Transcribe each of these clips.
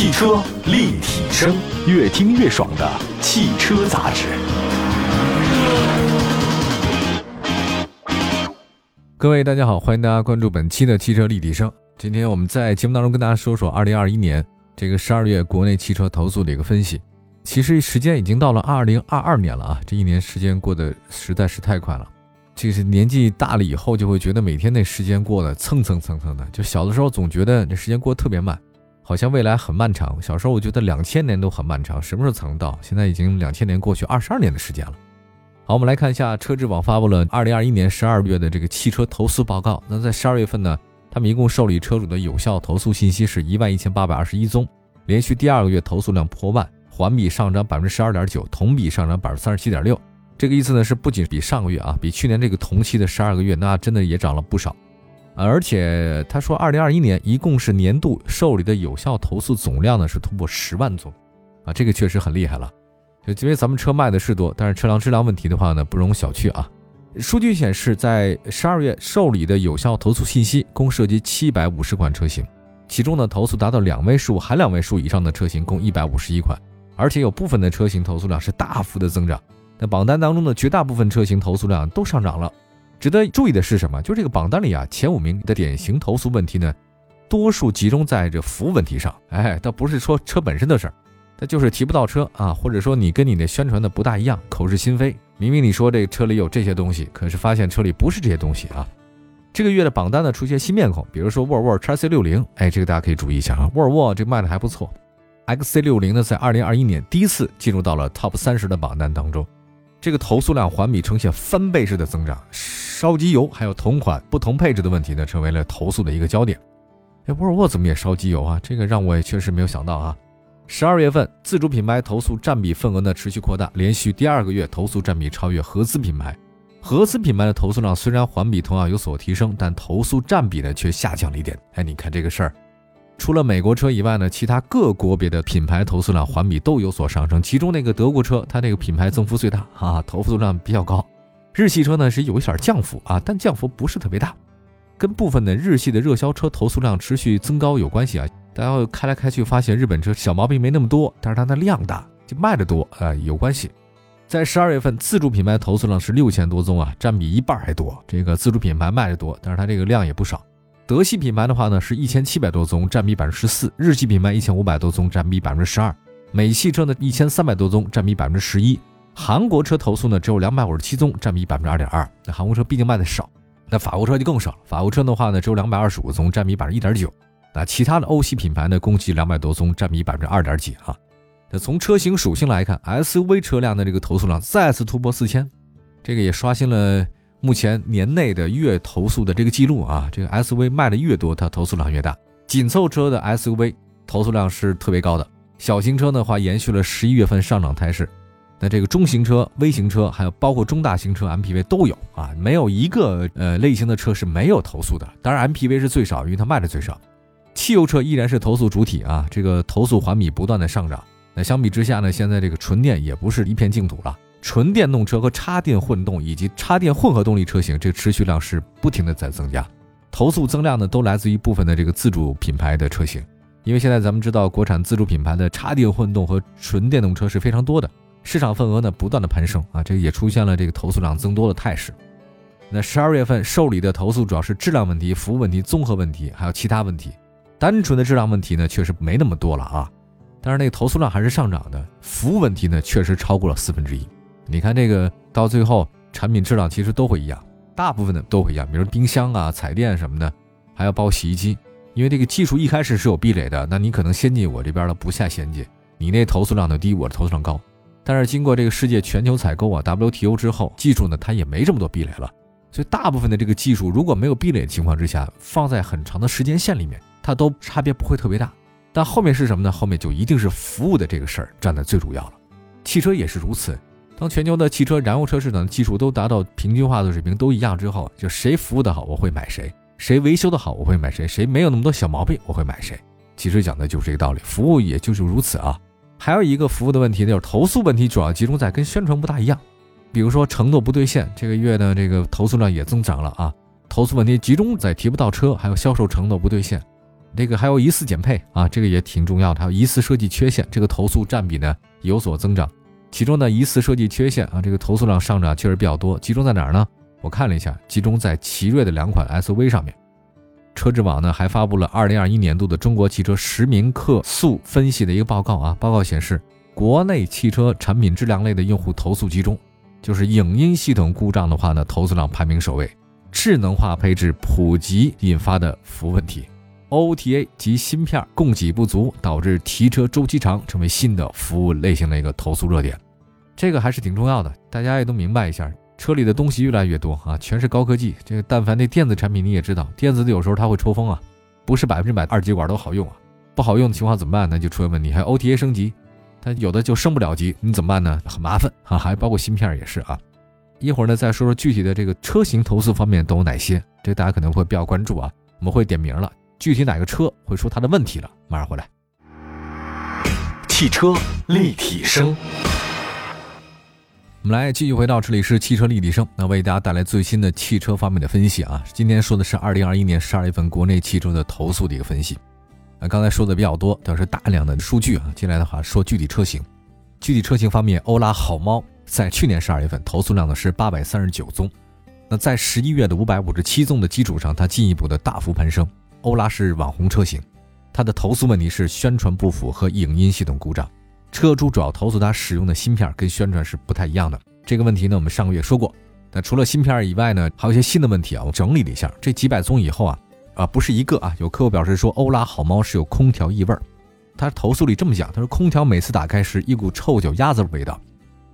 汽车立体声，越听越爽的汽车杂志。各位大家好，欢迎大家关注本期的汽车立体声。今天我们在节目当中跟大家说说二零二一年这个十二月国内汽车投诉的一个分析。其实时间已经到了二零二二年了啊，这一年时间过得实在是太快了。这是年纪大了以后就会觉得每天那时间过得蹭蹭蹭蹭的，就小的时候总觉得这时间过得特别慢，好像未来很漫长。小时候我觉得两千年都很漫长，什么时候才能到？现在已经两千年过去二十二年的时间了。好，我们来看一下车之网发布了二零二一年十二月的这个汽车投诉报告。那在十二月份呢，他们一共受理车主的有效投诉信息是一万一千八百二十一宗，连续第二个月投诉量破万，环比上涨百分之十二点九，同比上涨百分之三十七点六。这个意思呢是，不仅比上个月啊，比去年这个同期的十二个月，那真的也涨了不少。而且他说，二零二一年一共是年度受理的有效投诉总量呢是突破十万宗，啊，这个确实很厉害了。就因为咱们车卖的是多，但是车辆质量问题的话呢，不容小觑啊。数据显示，在十二月受理的有效投诉信息共涉及七百五十款车型，其中呢投诉达到两位数、含两位数以上的车型共一百五十一款，而且有部分的车型投诉量是大幅的增长。那榜单当中的绝大部分车型投诉量都上涨了。值得注意的是什么？就这个榜单里啊，前五名的典型投诉问题呢，多数集中在这服务问题上。哎，倒不是说车本身的事儿，它就是提不到车啊，或者说你跟你的宣传的不大一样，口是心非。明明你说这车里有这些东西，可是发现车里不是这些东西啊。这个月的榜单呢，出现新面孔，比如说沃尔沃 x C 六零，哎，这个大家可以注意一下啊。沃尔沃这卖的还不错，XC 六零呢，在二零二一年第一次进入到了 Top 三十的榜单当中。这个投诉量环比呈现翻倍式的增长，烧机油还有同款不同配置的问题呢，成为了投诉的一个焦点。哎，沃尔沃怎么也烧机油啊？这个让我也确实没有想到啊。十二月份自主品牌投诉占比份额呢持续扩大，连续第二个月投诉占比超越合资品牌。合资品牌的投诉量虽然环比同样有所提升，但投诉占比呢却下降了一点。哎，你看这个事儿。除了美国车以外呢，其他各国别的品牌投诉量环比都有所上升。其中那个德国车，它那个品牌增幅最大啊，投诉量比较高。日系车呢是有一点降幅啊，但降幅不是特别大，跟部分的日系的热销车投诉量持续增高有关系啊。大家开来开去发现日本车小毛病没那么多，但是它的量大，就卖的多啊，有关系。在十二月份，自主品牌投诉量是六千多宗啊，占比一半还多。这个自主品牌卖的多，但是它这个量也不少。德系品牌的话呢，是一千七百多宗，占比百分之十四；日系品牌一千五百多宗，占比百分之十二；美系车呢一千三百多宗，占比百分之十一；韩国车投诉呢只有两百五十七宗，占比百分之二点二。那韩国车毕竟卖的少，那法国车就更少了。法国车的话呢，只有两百二十五宗，占比百分之一点九。那其他的欧系品牌呢，共计两百多宗，占比百分之二点几啊。那从车型属性来看，SUV 车辆的这个投诉量再次突破四千，这个也刷新了。目前年内的月投诉的这个记录啊，这个 SUV 卖的越多，它投诉量越大。紧凑车的 SUV 投诉量是特别高的，小型车的话延续了十一月份上涨态势。那这个中型车、微型车，还有包括中大型车 MPV 都有啊，没有一个呃类型的车是没有投诉的。当然 MPV 是最少，因为它卖的最少。汽油车依然是投诉主体啊，这个投诉环比不断的上涨。那相比之下呢，现在这个纯电也不是一片净土了。纯电动车和插电混动以及插电混合动力车型，这个持续量是不停的在增加，投诉增量呢都来自于部分的这个自主品牌的车型，因为现在咱们知道国产自主品牌的插电混动和纯电动车是非常多的，市场份额呢不断的攀升啊，这也出现了这个投诉量增多的态势。那十二月份受理的投诉主要是质量问题、服务问题、综合问题，还有其他问题，单纯的质量问题呢确实没那么多了啊，但是那个投诉量还是上涨的，服务问题呢确实超过了四分之一。你看这个到最后，产品质量其实都会一样，大部分的都会一样，比如冰箱啊、彩电什么的，还要包洗衣机，因为这个技术一开始是有壁垒的，那你可能先进我这边了，不下先进，你那投诉量就低，我的投诉量高。但是经过这个世界全球采购啊 WTO 之后，技术呢它也没这么多壁垒了，所以大部分的这个技术如果没有壁垒的情况之下，放在很长的时间线里面，它都差别不会特别大。但后面是什么呢？后面就一定是服务的这个事儿占的最主要了，汽车也是如此。当全球的汽车燃油车市场技术都达到平均化的水平，都一样之后，就谁服务的好，我会买谁；谁维修的好，我会买谁；谁没有那么多小毛病，我会买谁。其实讲的就是这个道理，服务也就是如此啊。还有一个服务的问题，就是投诉问题主要集中在跟宣传不大一样，比如说承诺不兑现，这个月呢这个投诉量也增长了啊。投诉问题集中在提不到车，还有销售承诺不兑现。这个还有疑似减配啊，这个也挺重要的。还有疑似设计缺陷，这个投诉占比呢有所增长。其中呢，疑似设计缺陷啊，这个投诉量上涨确实比较多，集中在哪儿呢？我看了一下，集中在奇瑞的两款 SUV 上面。车之网呢还发布了2021年度的中国汽车实名客诉分析的一个报告啊，报告显示，国内汽车产品质量类的用户投诉集中，就是影音系统故障的话呢，投诉量排名首位。智能化配置普及引发的服务问题，OTA 及芯片供给不足导致提车周期长，成为新的服务类型的一个投诉热点。这个还是挺重要的，大家也都明白一下。车里的东西越来越多啊，全是高科技。这个但凡那电子产品你也知道，电子的有时候它会抽风啊，不是百分之百二极管都好用啊。不好用的情况怎么办？那就出现问题。还有 OTA 升级，它有的就升不了级，你怎么办呢？很麻烦啊，还包括芯片也是啊。一会儿呢，再说说具体的这个车型投诉方面都有哪些，这大家可能会比较关注啊。我们会点名了，具体哪个车会出它的问题了，马上回来。汽车立体声，我们来继续回到这里是汽车立体声，那为大家带来最新的汽车方面的分析啊。今天说的是二零二一年十二月份国内汽车的投诉的一个分析。那刚才说的比较多，都是大量的数据啊。进来的话说具体车型，具体车型方面，欧拉好猫。在去年十二月份，投诉量呢是八百三十九宗，那在十一月的五百五十七宗的基础上，它进一步的大幅攀升。欧拉是网红车型，它的投诉问题是宣传不符和影音系统故障。车主主要投诉他使用的芯片跟宣传是不太一样的。这个问题呢，我们上个月说过。那除了芯片以外呢，还有一些新的问题啊，我整理了一下，这几百宗以后啊，啊不是一个啊，有客户表示说欧拉好猫是有空调异味儿，他投诉里这么讲，他说空调每次打开时一股臭脚丫子味道。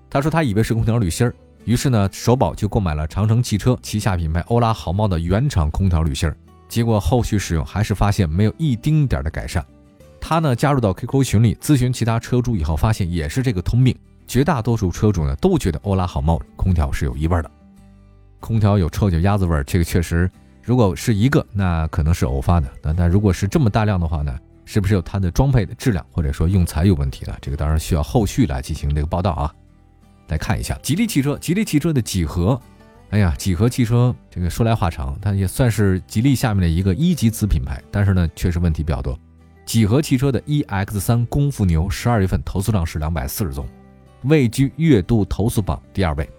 他说他以为是空调滤芯儿，于是呢，首保就购买了长城汽车旗下品牌欧拉好猫的原厂空调滤芯儿。结果后续使用还是发现没有一丁点的改善。他呢加入到 QQ 群里咨询其他车主以后，发现也是这个通病。绝大多数车主呢都觉得欧拉好猫空调是有异味的，空调有臭脚丫子味儿。这个确实，如果是一个，那可能是偶发的。那但如果是这么大量的话呢，是不是有它的装配的质量或者说用材有问题呢？这个当然需要后续来进行这个报道啊。来看一下吉利汽车，吉利汽车的几何，哎呀，几何汽车这个说来话长，它也算是吉利下面的一个一级子品牌，但是呢，确实问题比较多。几何汽车的 EX 三功夫牛，十二月份投诉量是两百四十宗，位居月度投诉榜第二位，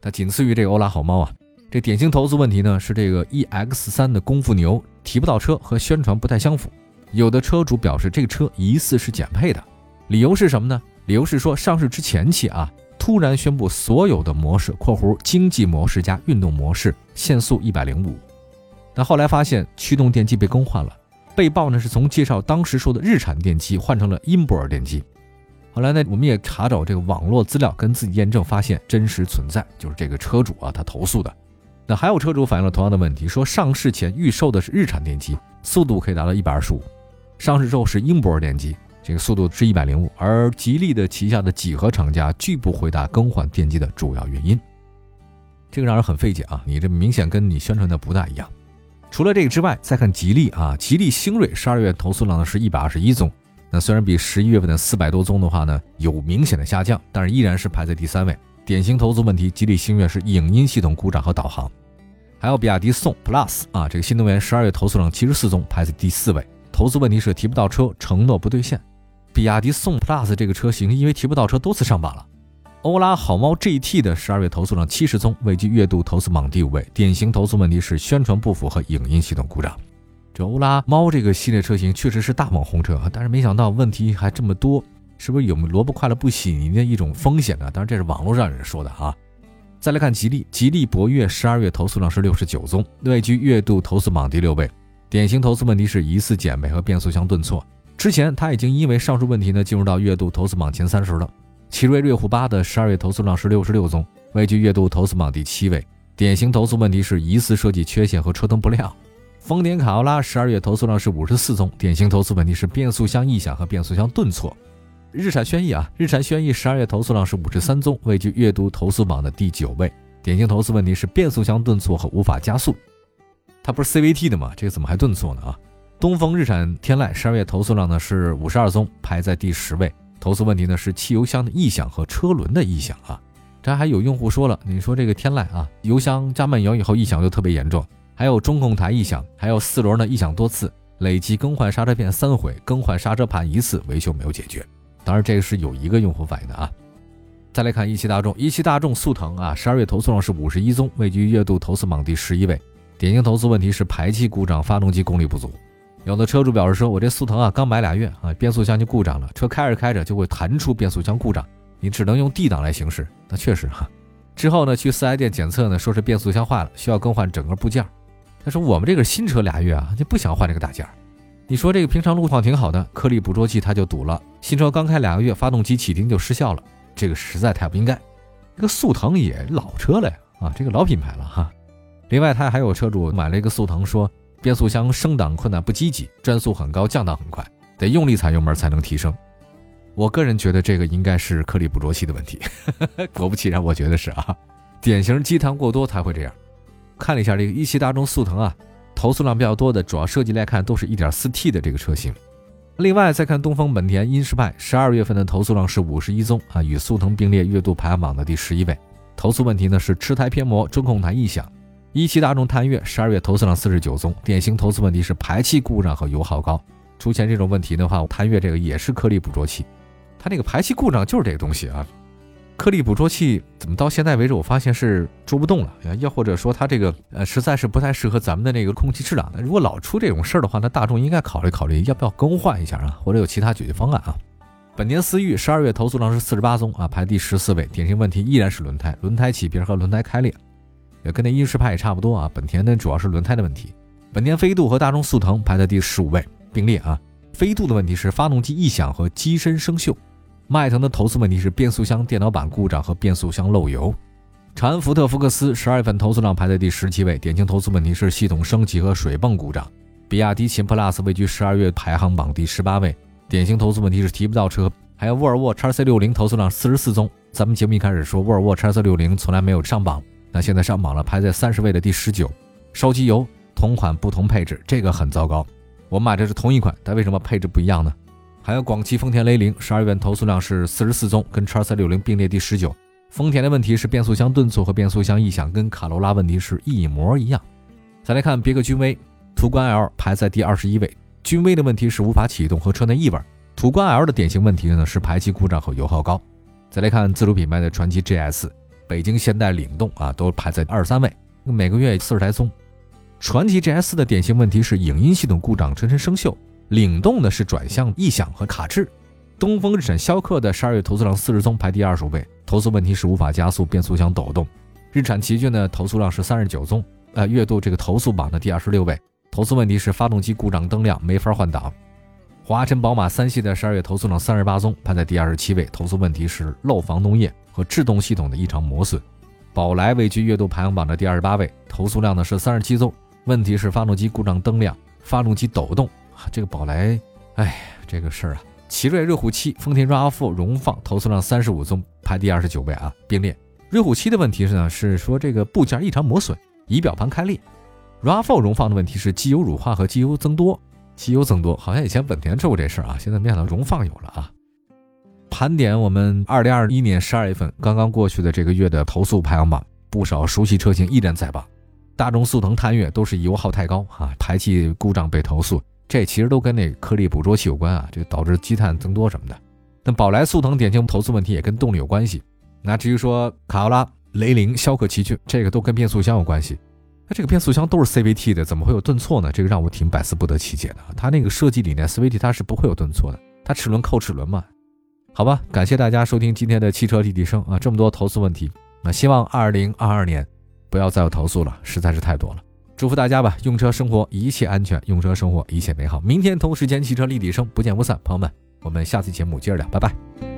它仅次于这个欧拉好猫啊。这典型投诉问题呢是这个 EX 三的功夫牛提不到车和宣传不太相符，有的车主表示这个车疑似是减配的，理由是什么呢？理由是说上市之前期啊。突然宣布所有的模式（括弧经济模式加运动模式）限速一百零五，但后来发现驱动电机被更换了。被曝呢是从介绍当时说的日产电机换成了英博尔电机。后来呢，我们也查找这个网络资料跟自己验证，发现真实存在，就是这个车主啊他投诉的。那还有车主反映了同样的问题，说上市前预售的是日产电机，速度可以达到一百二十五，上市之后是英博尔电机。这个速度是一百零五，而吉利的旗下的几何厂家拒不回答更换电机的主要原因，这个让人很费解啊！你这明显跟你宣传的不大一样。除了这个之外，再看吉利啊，吉利星瑞十二月投诉量呢是一百二十一宗，那虽然比十一月份的四百多宗的话呢有明显的下降，但是依然是排在第三位。典型投诉问题，吉利星越是影音系统故障和导航。还有比亚迪宋 PLUS 啊，这个新能源十二月投诉量七十四宗，排在第四位。投诉问题是提不到车，承诺不兑现。比亚迪宋 PLUS 这个车型因为提不到车多次上榜了。欧拉好猫 GT 的十二月投诉量七十宗，位居月度投诉榜第五位。典型投诉问题是宣传不符和影音系统故障。这欧拉猫这个系列车型确实是大网红车，但是没想到问题还这么多，是不是有萝卜快了不洗泥的一种风险呢？当然这是网络上人说的啊。再来看吉利，吉利博越十二月投诉量是六十九宗，位居月度投诉榜第六位。典型投诉问题是疑似减配和变速箱顿挫。之前他已经因为上述问题呢进入到月度投诉榜前三十了。奇瑞瑞虎八的十二月投诉量是六十六宗，位居月度投诉榜第七位。典型投诉问题是疑似设计缺陷和车灯不亮。丰田卡罗拉十二月投诉量是五十四宗，典型投诉问题是变速箱异响和变速箱顿挫。日产轩逸啊，日产轩逸十二月投诉量是五十三宗，位居月度投诉榜的第九位。典型投诉问题是变速箱顿挫和无法加速。它不是 CVT 的吗？这个怎么还顿挫呢啊？东风日产天籁十二月投诉量呢是五十二宗，排在第十位。投诉问题呢是汽油箱的异响和车轮的异响啊。这还有用户说了，你说这个天籁啊，油箱加满油以后异响就特别严重，还有中控台异响，还有四轮的异响多次，累计更换刹车片三回，更换刹车盘一次，维修没有解决。当然，这个是有一个用户反映的啊。再来看一汽大众，一汽大众速腾啊，十二月投诉量是五十一宗，位居月度投诉榜第十一位。典型投诉问题是排气故障、发动机功率不足。有的车主表示说：“我这速腾啊，刚买俩月啊，变速箱就故障了，车开着开着就会弹出变速箱故障，你只能用 D 档来行驶。”那确实哈。之后呢，去四 S 店检测呢，说是变速箱坏了，需要更换整个部件。他说：“我们这个新车俩月啊，就不想换这个大件。你说这个平常路况挺好的，颗粒捕捉器它就堵了。新车刚开两个月，发动机启停就失效了，这个实在太不应该。这个速腾也老车了呀，啊，这个老品牌了哈。另外，他还有车主买了一个速腾，说变速箱升档困难不积极，转速很高，降档很快，得用力踩油门才能提升。我个人觉得这个应该是颗粒捕捉器的问题。果不其然，我觉得是啊，典型积碳过多才会这样。”看了一下这个一汽大众速腾啊，投诉量比较多的主要设计来看都是一点四 T 的这个车型。另外再看东风本田英仕派，十二月份的投诉量是五十一宗啊，与速腾并列月度排行榜的第十一位。投诉问题呢是吃胎偏磨、中控台异响。一汽大众探岳十二月投诉量四十九宗，典型投诉问题是排气故障和油耗高。出现这种问题的话，探岳这个也是颗粒捕捉器，它那个排气故障就是这个东西啊。颗粒捕捉器怎么到现在为止，我发现是捉不动了。要或者说它这个呃，实在是不太适合咱们的那个空气质量。如果老出这种事儿的话，那大众应该考虑考虑要不要更换一下啊，或者有其他解决方案啊。本田思域十二月投诉量是四十八宗啊，排第十四位。典型问题依然是轮胎，轮胎起皮和轮胎开裂，也跟那英仕派也差不多啊。本田呢主要是轮胎的问题。本田飞度和大众速腾排在第十五位，并列啊。飞度的问题是发动机异响和机身生锈。迈腾的投诉问题是变速箱电脑板故障和变速箱漏油。长安福特福克斯十二月份投诉量排在第十七位，典型投诉问题是系统升级和水泵故障。比亚迪秦 PLUS 位居十二月排行榜第十八位，典型投诉问题是提不到车。还有沃尔沃 x C 六零投诉量四十四宗。咱们节目一开始说沃尔沃 x C 六零从来没有上榜，那现在上榜了，排在三十位的第十九。烧机油，同款不同配置，这个很糟糕。我们买的是同一款，但为什么配置不一样呢？还有广汽丰田雷凌，十二月份投诉量是四十四宗，跟叉 C 六零并列第十九。丰田的问题是变速箱顿挫和变速箱异响，跟卡罗拉问题是一模一样。再来看别克君威，途观 L 排在第二十一位。君威的问题是无法启动和车内异味，途观 L 的典型问题呢是排气故障和油耗高。再来看自主品牌的传祺 GS、北京现代领动啊，都排在二三位，每个月四十台宗。传祺 GS 的典型问题是影音系统故障、车身生锈。领动的是转向异响和卡滞，东风日产逍客的十二月投诉量四十宗，排第二十五位，投诉问题是无法加速，变速箱抖动。日产奇骏的投诉量是三十九宗，呃，月度这个投诉榜的第二十六位，投诉问题是发动机故障灯亮，没法换挡。华晨宝马三系在十二月投诉量三十八宗，排在第二十七位，投诉问题是漏防冻液和制动系统的异常磨损。宝来位居月度排行榜的第二十八位，投诉量呢是三十七宗，问题是发动机故障灯亮，发动机抖动。这个宝来，哎，这个事儿啊，奇瑞瑞虎七、丰田 RAV4 荣放投诉量三十五宗，排第二十九位啊，并列。瑞虎七的问题是呢，是说这个部件异常磨损，仪表盘开裂。RAV4 荣放的问题是机油乳化和机油增多，机油增多，好像以前本田出过这事儿啊，现在没想到荣放有了啊。盘点我们二零二一年十二月份刚刚过去的这个月的投诉排行榜，不少熟悉车型依然在榜，大众速腾、探岳都是油耗太高啊，排气故障被投诉。这其实都跟那颗粒捕捉器有关啊，这导致积碳增多什么的。那宝来、速腾典型投诉问题也跟动力有关系。那至于说卡罗拉、雷凌、逍客、奇骏，这个都跟变速箱有关系。那这个变速箱都是 CVT 的，怎么会有顿挫呢？这个让我挺百思不得其解的。它那个设计理念，CVT 它是不会有顿挫的，它齿轮扣齿轮嘛。好吧，感谢大家收听今天的汽车立体声啊，这么多投诉问题，那希望二零二二年不要再有投诉了，实在是太多了。祝福大家吧，用车生活一切安全，用车生活一切美好。明天同时间汽车立体声不见不散，朋友们，我们下次节目接着聊，拜拜。